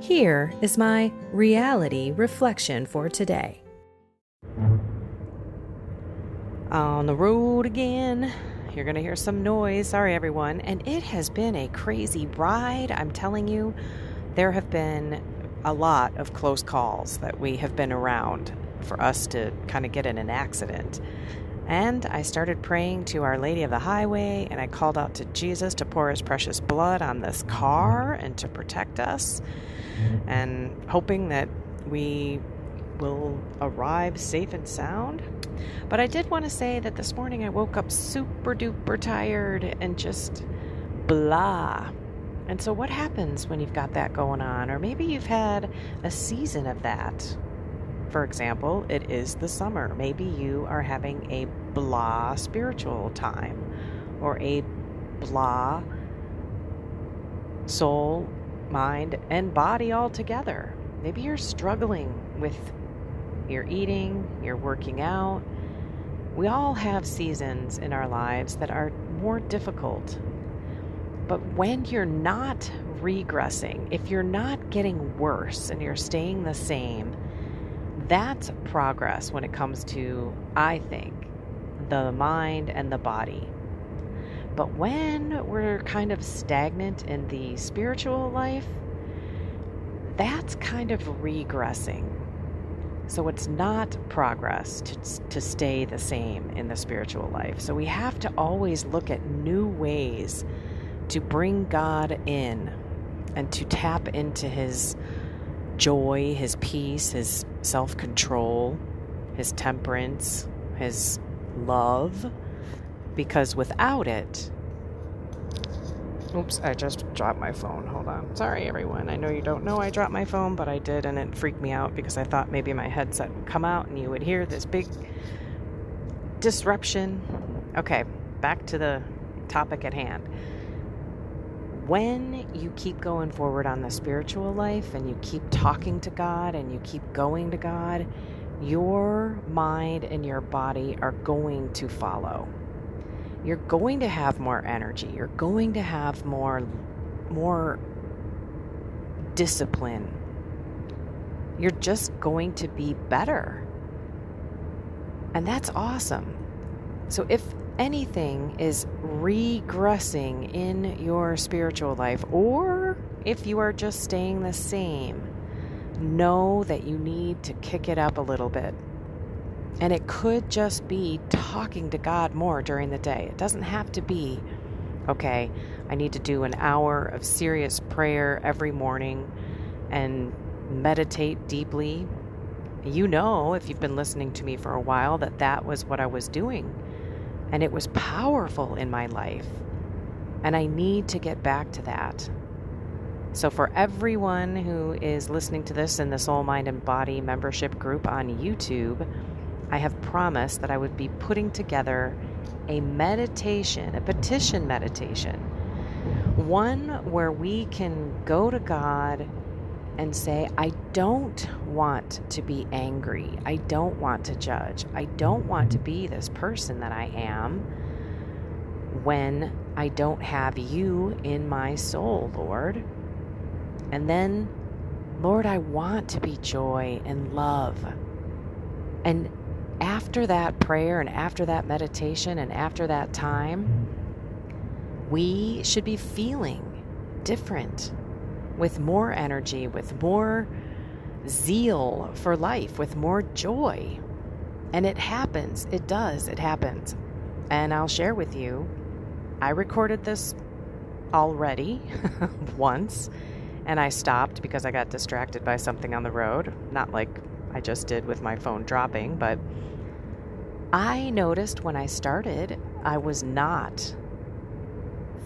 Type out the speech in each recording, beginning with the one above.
Here is my reality reflection for today. On the road again. You're going to hear some noise. Sorry, everyone. And it has been a crazy ride. I'm telling you, there have been a lot of close calls that we have been around for us to kind of get in an accident. And I started praying to Our Lady of the Highway, and I called out to Jesus to pour his precious blood on this car and to protect us, and hoping that we will arrive safe and sound. But I did want to say that this morning I woke up super duper tired and just blah. And so, what happens when you've got that going on? Or maybe you've had a season of that for example, it is the summer. Maybe you are having a blah spiritual time or a blah soul, mind, and body all together. Maybe you're struggling with your eating, your working out. We all have seasons in our lives that are more difficult. But when you're not regressing, if you're not getting worse and you're staying the same, that's progress when it comes to, I think, the mind and the body. But when we're kind of stagnant in the spiritual life, that's kind of regressing. So it's not progress to, to stay the same in the spiritual life. So we have to always look at new ways to bring God in and to tap into His joy, His peace, His self control, his temperance, his love, because without it, Oops, I just dropped my phone. Hold on. Sorry, everyone. I know you don't know I dropped my phone, but I did, and it freaked me out because I thought maybe my headset would come out and you would hear this big disruption. Okay, back to the topic at hand when you keep going forward on the spiritual life and you keep talking to God and you keep going to God, your mind and your body are going to follow. You're going to have more energy. You're going to have more more discipline. You're just going to be better. And that's awesome. So if anything is regressing in your spiritual life, or if you are just staying the same, know that you need to kick it up a little bit. And it could just be talking to God more during the day. It doesn't have to be, okay, I need to do an hour of serious prayer every morning and meditate deeply. You know, if you've been listening to me for a while, that that was what I was doing and it was powerful in my life. And I need to get back to that. So, for everyone who is listening to this in the Soul, Mind, and Body membership group on YouTube, I have promised that I would be putting together a meditation, a petition meditation, one where we can go to God and say, I don't want to be angry. I don't want to judge. I don't want to be this person that I am when I don't have you in my soul, Lord. And then, Lord, I want to be joy and love. And after that prayer and after that meditation and after that time, we should be feeling different with more energy, with more zeal for life, with more joy. And it happens. It does. It happens. And I'll share with you I recorded this already once and I stopped because I got distracted by something on the road. Not like I just did with my phone dropping, but I noticed when I started, I was not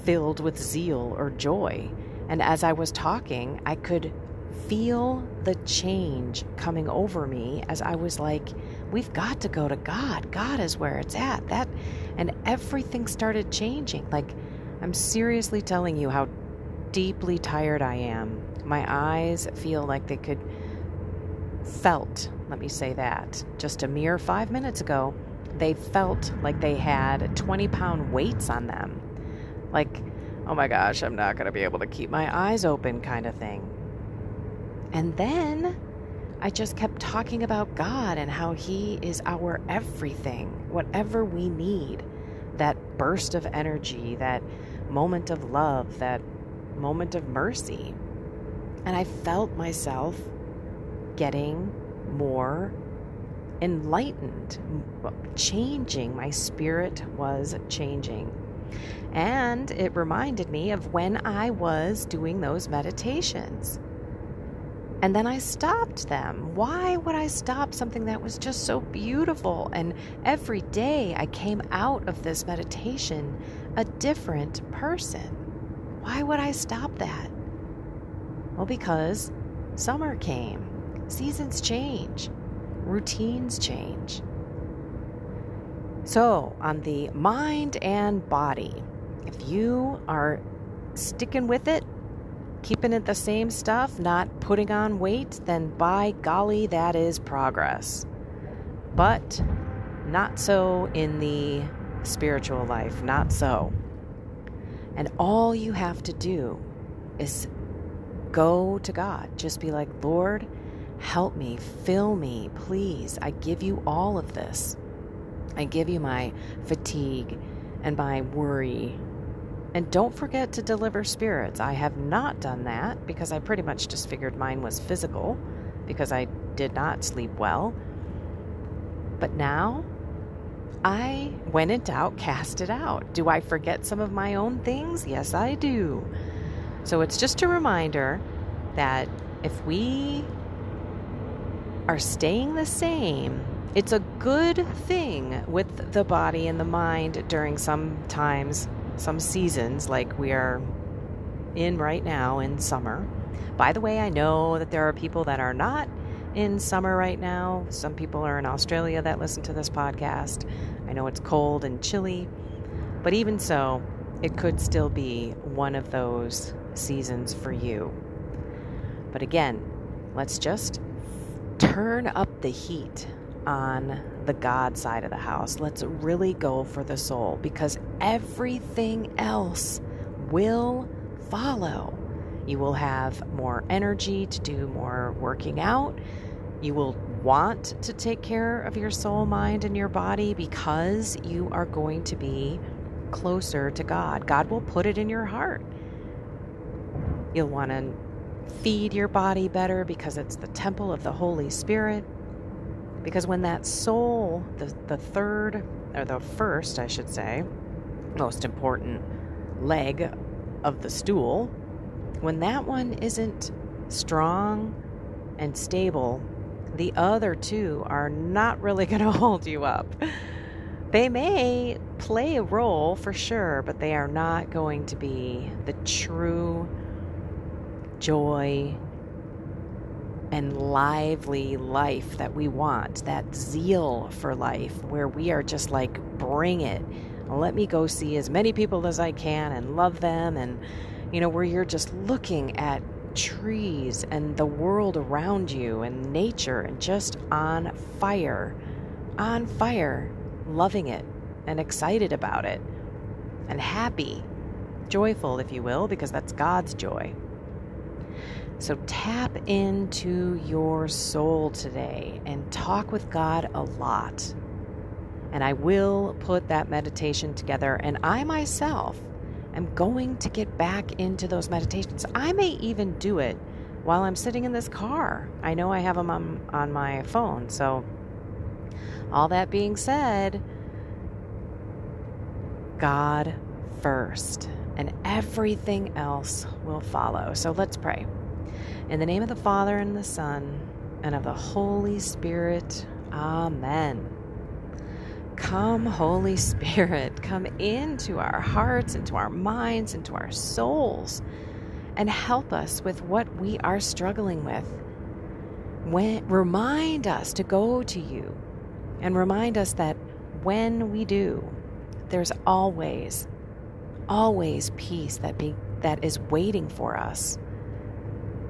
filled with zeal or joy. And as I was talking, I could feel the change coming over me as I was like, we've got to go to God. God is where it's at. That and everything started changing. Like I'm seriously telling you how deeply tired I am. My eyes feel like they could felt, let me say that. Just a mere 5 minutes ago, they felt like they had 20 pound weights on them. Like, oh my gosh, I'm not going to be able to keep my eyes open, kind of thing. And then I just kept talking about God and how He is our everything, whatever we need. That burst of energy, that moment of love, that moment of mercy. And I felt myself getting more enlightened, changing. My spirit was changing. And it reminded me of when I was doing those meditations. And then I stopped them. Why would I stop something that was just so beautiful? And every day I came out of this meditation a different person. Why would I stop that? Well, because summer came, seasons change, routines change. So, on the mind and body, if you are sticking with it, keeping it the same stuff, not putting on weight, then by golly, that is progress. But not so in the spiritual life, not so. And all you have to do is go to God. Just be like, Lord, help me, fill me, please. I give you all of this. I give you my fatigue and my worry and don't forget to deliver spirits. I have not done that because I pretty much just figured mine was physical because I did not sleep well. But now I, when in doubt, cast it out. Do I forget some of my own things? Yes, I do. So it's just a reminder that if we are staying the same, it's a good thing with the body and the mind during some times some seasons like we are in right now in summer. By the way, I know that there are people that are not in summer right now. Some people are in Australia that listen to this podcast. I know it's cold and chilly, but even so, it could still be one of those seasons for you. But again, let's just turn up the heat on the God side of the house. Let's really go for the soul because everything else will follow. You will have more energy to do more working out. You will want to take care of your soul, mind, and your body because you are going to be closer to God. God will put it in your heart. You'll want to feed your body better because it's the temple of the Holy Spirit. Because when that soul, the, the third, or the first, I should say, most important leg of the stool, when that one isn't strong and stable, the other two are not really going to hold you up. They may play a role for sure, but they are not going to be the true joy and lively life that we want, that zeal for life, where we are just like, bring it. Let me go see as many people as I can and love them. And, you know, where you're just looking at trees and the world around you and nature and just on fire, on fire, loving it and excited about it and happy, joyful, if you will, because that's God's joy. So tap into your soul today and talk with God a lot. And I will put that meditation together. And I myself am going to get back into those meditations. I may even do it while I'm sitting in this car. I know I have them on, on my phone. So all that being said, God first, and everything else will follow. So let's pray. In the name of the Father, and the Son, and of the Holy Spirit, Amen. Come, Holy Spirit, come into our hearts, into our minds, into our souls, and help us with what we are struggling with. When, remind us to go to you and remind us that when we do, there's always, always peace that be that is waiting for us.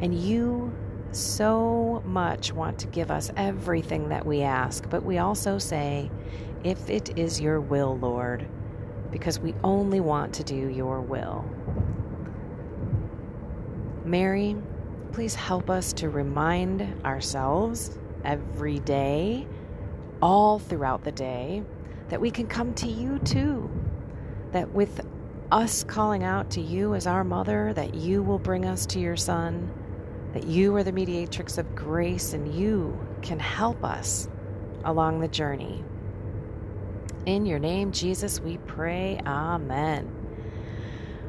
And you so much want to give us everything that we ask, but we also say, if it is your will, Lord, because we only want to do your will. Mary, please help us to remind ourselves every day all throughout the day, that we can come to you too. That with us calling out to you as our mother, that you will bring us to your son, that you are the mediatrix of grace and you can help us along the journey. In your name, Jesus, we pray. Amen.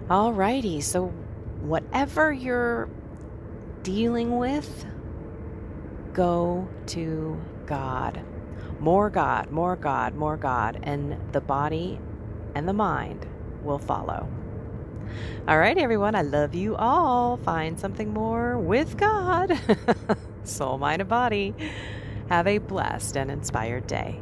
All righty. So, whatever you're dealing with, go to God more God, more God, more God, and the body and the mind will follow. All right, everyone, I love you all. Find something more with God, soul, mind, and body. Have a blessed and inspired day.